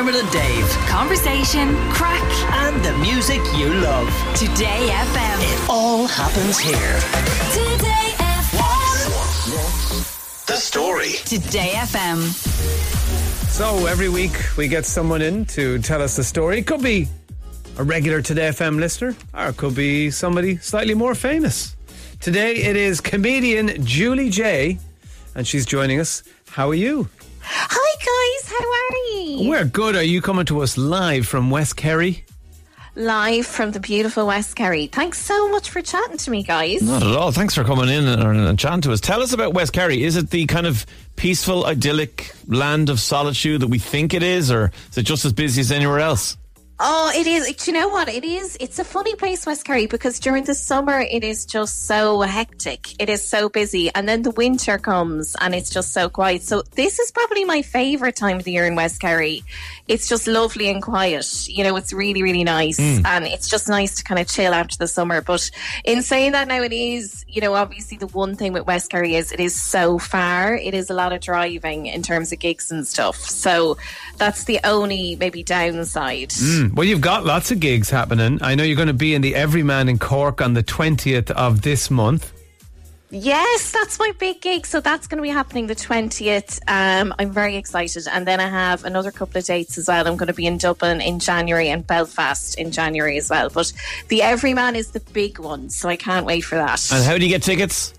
Dermot and Dave. Conversation, crack, And the music you love. Today FM. It all happens here. Today FM. The story. Today FM. So every week we get someone in to tell us the story. It could be a regular Today FM listener, or it could be somebody slightly more famous. Today it is comedian Julie Jay, and she's joining us. How are you? Hi guys, how are you? We're good. Are you coming to us live from West Kerry? Live from the beautiful West Kerry. Thanks so much for chatting to me, guys. Not at all. Thanks for coming in and, and chatting to us. Tell us about West Kerry. Is it the kind of peaceful, idyllic land of solitude that we think it is, or is it just as busy as anywhere else? Oh, it is. Do you know what? It is. It's a funny place, West Kerry, because during the summer it is just so hectic. It is so busy, and then the winter comes and it's just so quiet. So this is probably my favorite time of the year in West Kerry. It's just lovely and quiet. You know, it's really, really nice, hmm. and it's just nice to kind of chill after the summer. But in saying that, now it is. You know, obviously the one thing with West Kerry is it is so far. It is a lot of driving in terms of gigs and stuff. So that's the only maybe downside. Hmm. Well, you've got lots of gigs happening. I know you're going to be in the Everyman in Cork on the 20th of this month. Yes, that's my big gig. So that's going to be happening the 20th. Um, I'm very excited. And then I have another couple of dates as well. I'm going to be in Dublin in January and Belfast in January as well. But the Everyman is the big one. So I can't wait for that. And how do you get tickets?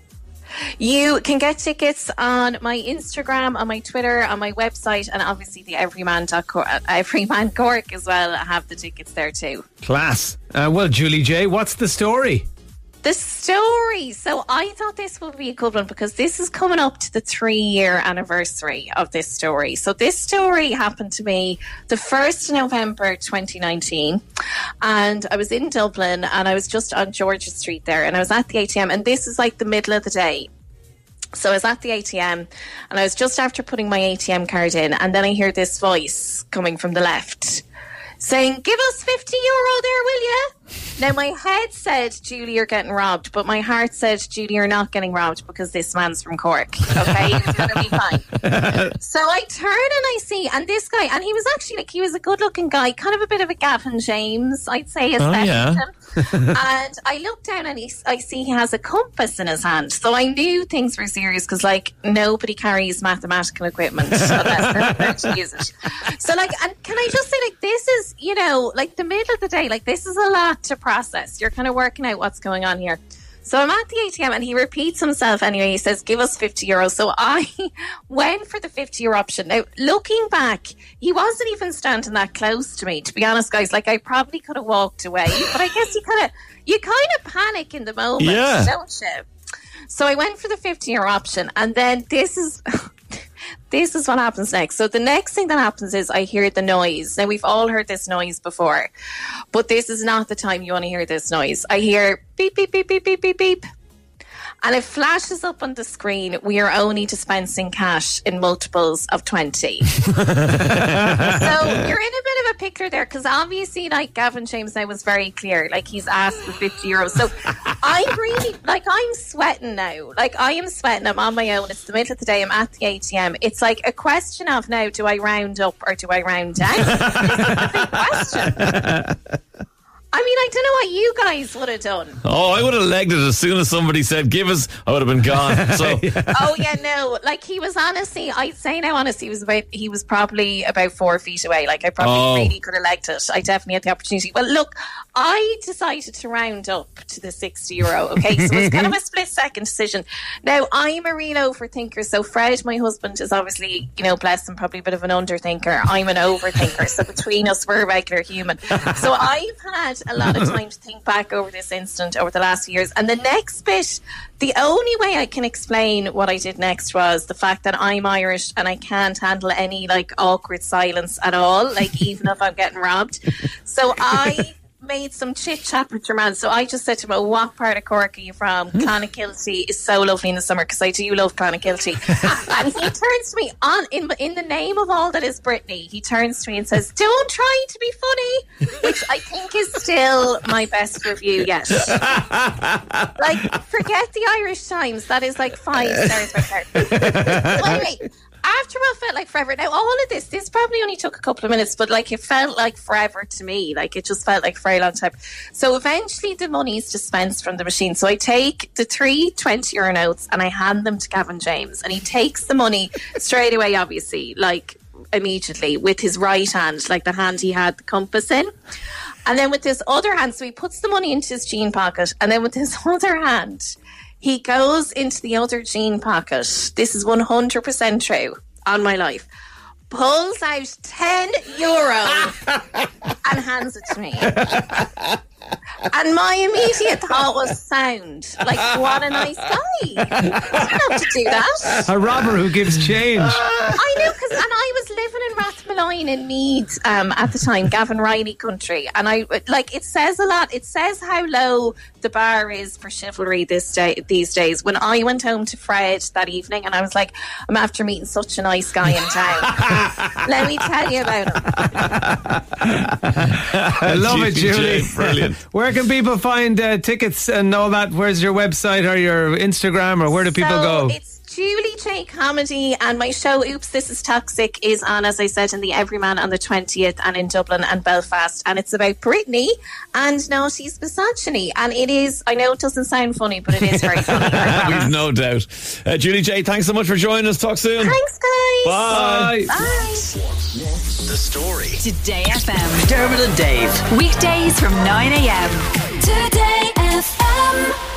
You can get tickets on my Instagram, on my Twitter, on my website, and obviously the Everyman, Everyman Cork as well. I have the tickets there too. Class. Uh, well, Julie Jay, what's the story? The story. So I thought this would be a good one because this is coming up to the three year anniversary of this story. So this story happened to me the 1st of November 2019. And I was in Dublin and I was just on George's Street there and I was at the ATM and this is like the middle of the day. So I was at the ATM and I was just after putting my ATM card in and then I hear this voice coming from the left saying, Give us 50 euro? Now, my head said, Julie, you're getting robbed, but my heart said, Julie, you're not getting robbed because this man's from Cork. Okay, it's going to be fine. so I turn and I see, and this guy, and he was actually like, he was a good looking guy, kind of a bit of a Gavin James, I'd say, aesthetic. yeah. and I look down and he, I see he has a compass in his hand. So I knew things were serious because, like, nobody carries mathematical equipment unless they're prepared to use it. So, like, and can I just say, like, this is, you know, like the middle of the day, like, this is a lot to process. You're kind of working out what's going on here. So I'm at the ATM and he repeats himself anyway. He says, give us 50 euros. So I went for the 50 euro option. Now, looking back, he wasn't even standing that close to me, to be honest, guys. Like, I probably could have walked away, but I guess you kind of, you kind of panic in the moment, Yeah. don't you? So I went for the 50 euro option. And then this is. This is what happens next. So the next thing that happens is I hear the noise. Now we've all heard this noise before, but this is not the time you want to hear this noise. I hear beep beep beep beep beep beep beep. And it flashes up on the screen. We are only dispensing cash in multiples of 20. so you're in a bit of a pickler there because obviously, like Gavin James now was very clear. Like he's asked for 50 euros. So I'm really, like, I'm sweating now. Like, I am sweating. I'm on my own. It's the middle of the day. I'm at the ATM. It's like a question of now do I round up or do I round down? this is the big question. I mean, I don't know what you guys would have done. Oh, I would have legged it as soon as somebody said, give us, I would have been gone. So, oh yeah, no. Like he was honestly, I'd say now honestly, he was about he was probably about four feet away. Like I probably Oh. really could have legged it. I definitely had the opportunity. Well, look, I decided to round up to the sixty euro. Okay, so it's kind of a split second decision. Now I'm a real overthinker. So Fred, my husband, is obviously you know blessed and probably a bit of an underthinker. I'm an overthinker. So between us, we're a regular human. So I've had a lot of time to think back over this incident over the last few years. And the next bit, the only way I can explain what I did next was the fact that I'm Irish and I can't handle any like awkward silence at all, like even if I'm getting robbed. So I made some chit chat with your man. So I just said to him, oh, what part of Cork are you from? Hmm. Clonakilty is so lovely in the summer because I do love Clonakilty. and he turns to me on in in the name of all that is Brittany. He turns to me and says, "Don't try to be funny," which I think is still my best review yet. like, forget the Irish Times. That is like five stars right there. anyway, after all felt like forever. Now all of this, this probably only took a couple of minutes, but like it felt like forever to me. Like it just felt like a very long time. So eventually the money is dispensed from the machine. So I take the three 20 euro notes and I hand them to Gavin James and he takes the money straight away, obviously, like immediately with his right hand, like the hand he had the compass in. And then with his other hand, so he puts the money into his jean pocket, and then with his other hand, he goes into the other jean pocket. This is 100% true on my life. Pulls out 10 euro and hands it to me. And my immediate thought was sound. Like, what a nice guy. I don't have to do that. A robber who gives change. I know because, and I was living in Rathmolyon in Meath um, at the time, Gavin Riley country, and I like it says a lot. It says how low the bar is for chivalry this day these days. When I went home to Fred that evening, and I was like, I'm after meeting such a nice guy in town. Let me tell you about him. I love it, Julie Jay, Julie. brilliant. Where can people find uh, tickets and all that? Where's your website or your Instagram or where do people so go? It's Julie Jay Comedy, and my show Oops This Is Toxic is on, as I said, in the Everyman on the twentieth, and in Dublin and Belfast, and it's about Britney and Naughty's misogyny, and it is. I know it doesn't sound funny, but it is very funny. We've no doubt. Uh, Julie Jay, thanks so much for joining us. Talk soon. Thanks, guys. Bye. Bye. The story. Today FM. Dermot and Dave. Weekdays from 9 a.m. Today FM.